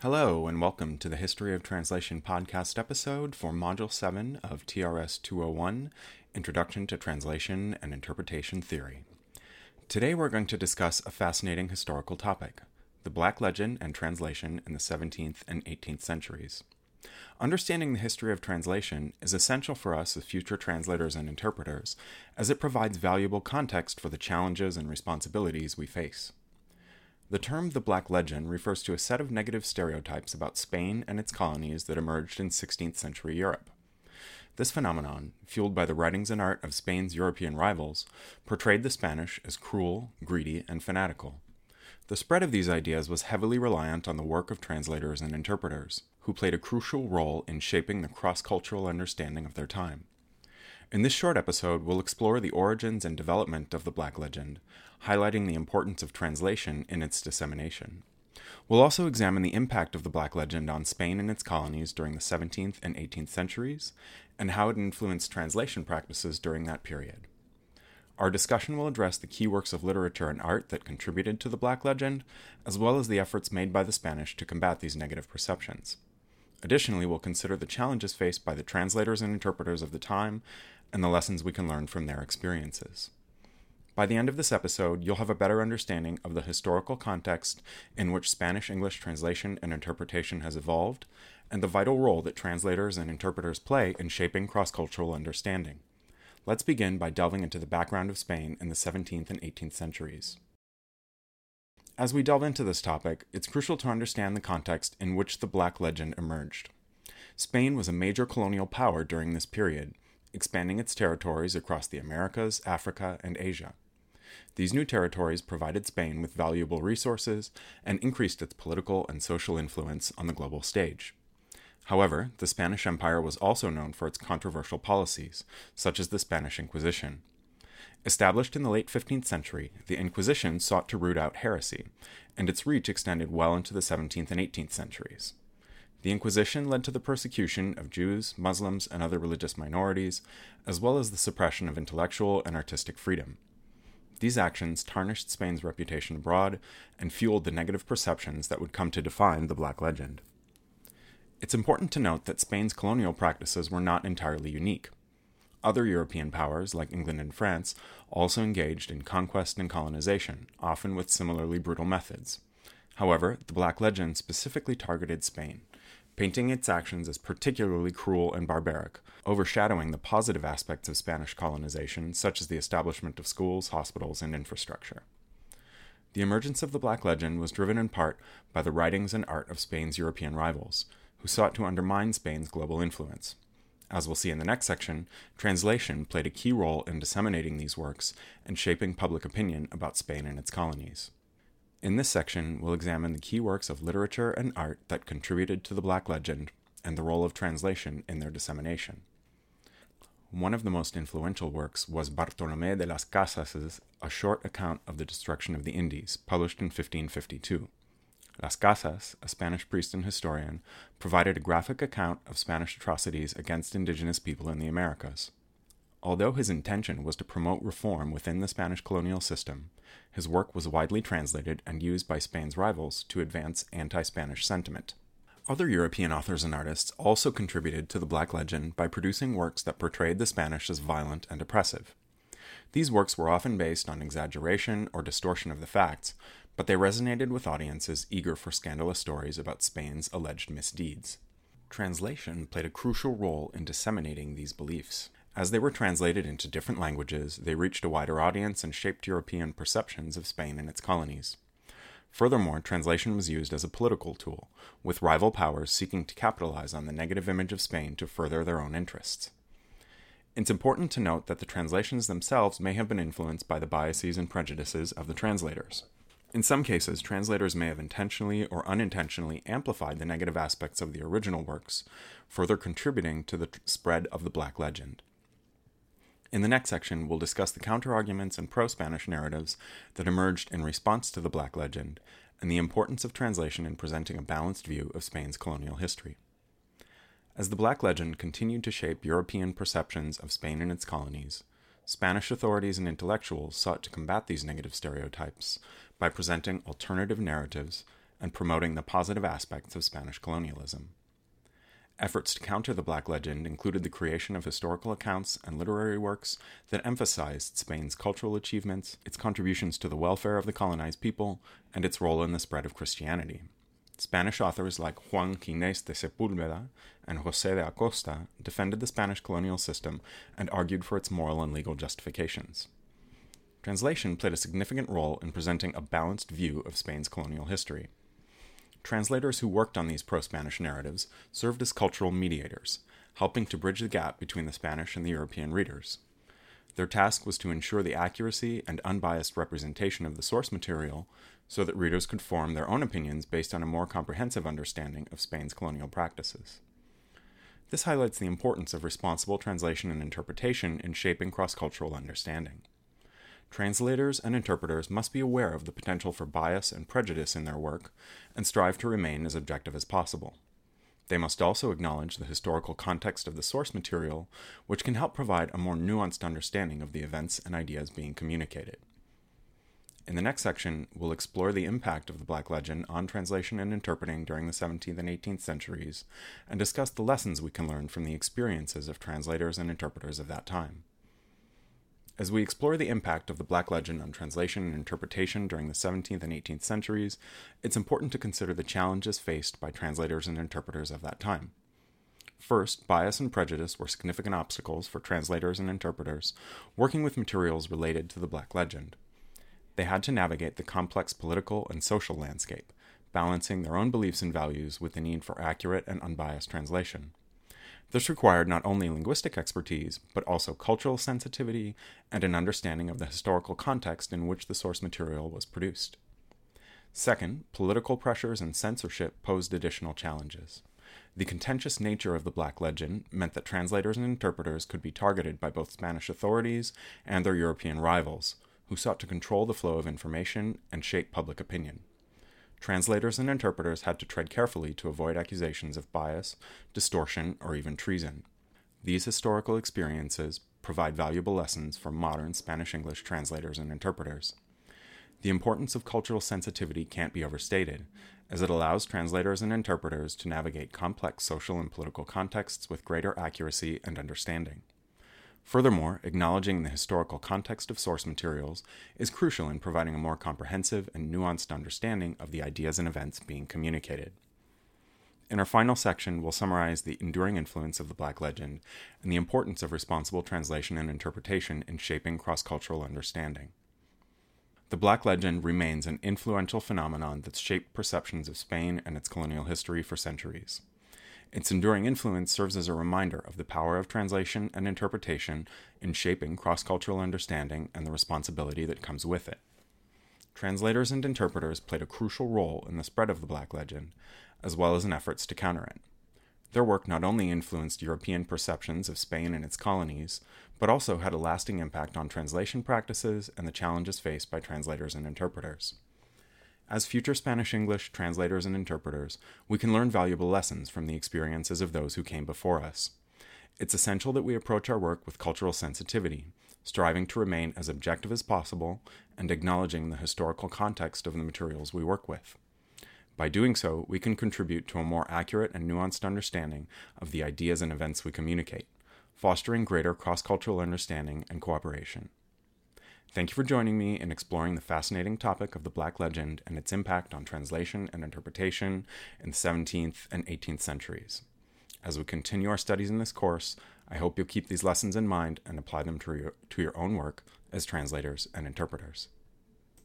Hello, and welcome to the History of Translation podcast episode for Module 7 of TRS 201 Introduction to Translation and Interpretation Theory. Today we're going to discuss a fascinating historical topic the Black Legend and translation in the 17th and 18th centuries. Understanding the history of translation is essential for us as future translators and interpreters, as it provides valuable context for the challenges and responsibilities we face. The term the Black Legend refers to a set of negative stereotypes about Spain and its colonies that emerged in 16th century Europe. This phenomenon, fueled by the writings and art of Spain's European rivals, portrayed the Spanish as cruel, greedy, and fanatical. The spread of these ideas was heavily reliant on the work of translators and interpreters, who played a crucial role in shaping the cross cultural understanding of their time. In this short episode, we'll explore the origins and development of the Black Legend, highlighting the importance of translation in its dissemination. We'll also examine the impact of the Black Legend on Spain and its colonies during the 17th and 18th centuries, and how it influenced translation practices during that period. Our discussion will address the key works of literature and art that contributed to the Black Legend, as well as the efforts made by the Spanish to combat these negative perceptions. Additionally, we'll consider the challenges faced by the translators and interpreters of the time and the lessons we can learn from their experiences. By the end of this episode, you'll have a better understanding of the historical context in which Spanish English translation and interpretation has evolved, and the vital role that translators and interpreters play in shaping cross cultural understanding. Let's begin by delving into the background of Spain in the 17th and 18th centuries. As we delve into this topic, it's crucial to understand the context in which the Black Legend emerged. Spain was a major colonial power during this period, expanding its territories across the Americas, Africa, and Asia. These new territories provided Spain with valuable resources and increased its political and social influence on the global stage. However, the Spanish Empire was also known for its controversial policies, such as the Spanish Inquisition, Established in the late 15th century, the Inquisition sought to root out heresy, and its reach extended well into the 17th and 18th centuries. The Inquisition led to the persecution of Jews, Muslims, and other religious minorities, as well as the suppression of intellectual and artistic freedom. These actions tarnished Spain's reputation abroad and fueled the negative perceptions that would come to define the Black Legend. It's important to note that Spain's colonial practices were not entirely unique. Other European powers, like England and France, also engaged in conquest and colonization, often with similarly brutal methods. However, the Black Legend specifically targeted Spain, painting its actions as particularly cruel and barbaric, overshadowing the positive aspects of Spanish colonization, such as the establishment of schools, hospitals, and infrastructure. The emergence of the Black Legend was driven in part by the writings and art of Spain's European rivals, who sought to undermine Spain's global influence. As we'll see in the next section, translation played a key role in disseminating these works and shaping public opinion about Spain and its colonies. In this section, we'll examine the key works of literature and art that contributed to the Black Legend and the role of translation in their dissemination. One of the most influential works was Bartolomé de las Casas's A Short Account of the Destruction of the Indies, published in 1552. Las Casas, a Spanish priest and historian, provided a graphic account of Spanish atrocities against indigenous people in the Americas. Although his intention was to promote reform within the Spanish colonial system, his work was widely translated and used by Spain's rivals to advance anti Spanish sentiment. Other European authors and artists also contributed to the Black Legend by producing works that portrayed the Spanish as violent and oppressive. These works were often based on exaggeration or distortion of the facts, but they resonated with audiences eager for scandalous stories about Spain's alleged misdeeds. Translation played a crucial role in disseminating these beliefs. As they were translated into different languages, they reached a wider audience and shaped European perceptions of Spain and its colonies. Furthermore, translation was used as a political tool, with rival powers seeking to capitalize on the negative image of Spain to further their own interests. It's important to note that the translations themselves may have been influenced by the biases and prejudices of the translators. In some cases, translators may have intentionally or unintentionally amplified the negative aspects of the original works, further contributing to the spread of the Black Legend. In the next section, we'll discuss the counterarguments and pro Spanish narratives that emerged in response to the Black Legend and the importance of translation in presenting a balanced view of Spain's colonial history. As the Black Legend continued to shape European perceptions of Spain and its colonies, Spanish authorities and intellectuals sought to combat these negative stereotypes by presenting alternative narratives and promoting the positive aspects of Spanish colonialism. Efforts to counter the Black Legend included the creation of historical accounts and literary works that emphasized Spain's cultural achievements, its contributions to the welfare of the colonized people, and its role in the spread of Christianity. Spanish authors like Juan Ginés de Sepúlveda and José de Acosta defended the Spanish colonial system and argued for its moral and legal justifications. Translation played a significant role in presenting a balanced view of Spain's colonial history. Translators who worked on these pro Spanish narratives served as cultural mediators, helping to bridge the gap between the Spanish and the European readers. Their task was to ensure the accuracy and unbiased representation of the source material so that readers could form their own opinions based on a more comprehensive understanding of Spain's colonial practices. This highlights the importance of responsible translation and interpretation in shaping cross cultural understanding. Translators and interpreters must be aware of the potential for bias and prejudice in their work and strive to remain as objective as possible. They must also acknowledge the historical context of the source material, which can help provide a more nuanced understanding of the events and ideas being communicated. In the next section, we'll explore the impact of the Black Legend on translation and interpreting during the 17th and 18th centuries, and discuss the lessons we can learn from the experiences of translators and interpreters of that time. As we explore the impact of the Black Legend on translation and interpretation during the 17th and 18th centuries, it's important to consider the challenges faced by translators and interpreters of that time. First, bias and prejudice were significant obstacles for translators and interpreters working with materials related to the Black Legend. They had to navigate the complex political and social landscape, balancing their own beliefs and values with the need for accurate and unbiased translation. This required not only linguistic expertise, but also cultural sensitivity and an understanding of the historical context in which the source material was produced. Second, political pressures and censorship posed additional challenges. The contentious nature of the Black Legend meant that translators and interpreters could be targeted by both Spanish authorities and their European rivals, who sought to control the flow of information and shape public opinion. Translators and interpreters had to tread carefully to avoid accusations of bias, distortion, or even treason. These historical experiences provide valuable lessons for modern Spanish English translators and interpreters. The importance of cultural sensitivity can't be overstated, as it allows translators and interpreters to navigate complex social and political contexts with greater accuracy and understanding. Furthermore, acknowledging the historical context of source materials is crucial in providing a more comprehensive and nuanced understanding of the ideas and events being communicated. In our final section, we'll summarize the enduring influence of the Black Legend and the importance of responsible translation and interpretation in shaping cross cultural understanding. The Black Legend remains an influential phenomenon that's shaped perceptions of Spain and its colonial history for centuries. Its enduring influence serves as a reminder of the power of translation and interpretation in shaping cross cultural understanding and the responsibility that comes with it. Translators and interpreters played a crucial role in the spread of the Black Legend, as well as in efforts to counter it. Their work not only influenced European perceptions of Spain and its colonies, but also had a lasting impact on translation practices and the challenges faced by translators and interpreters. As future Spanish English translators and interpreters, we can learn valuable lessons from the experiences of those who came before us. It's essential that we approach our work with cultural sensitivity, striving to remain as objective as possible and acknowledging the historical context of the materials we work with. By doing so, we can contribute to a more accurate and nuanced understanding of the ideas and events we communicate, fostering greater cross cultural understanding and cooperation. Thank you for joining me in exploring the fascinating topic of the Black Legend and its impact on translation and interpretation in the 17th and 18th centuries. As we continue our studies in this course, I hope you'll keep these lessons in mind and apply them to your, to your own work as translators and interpreters.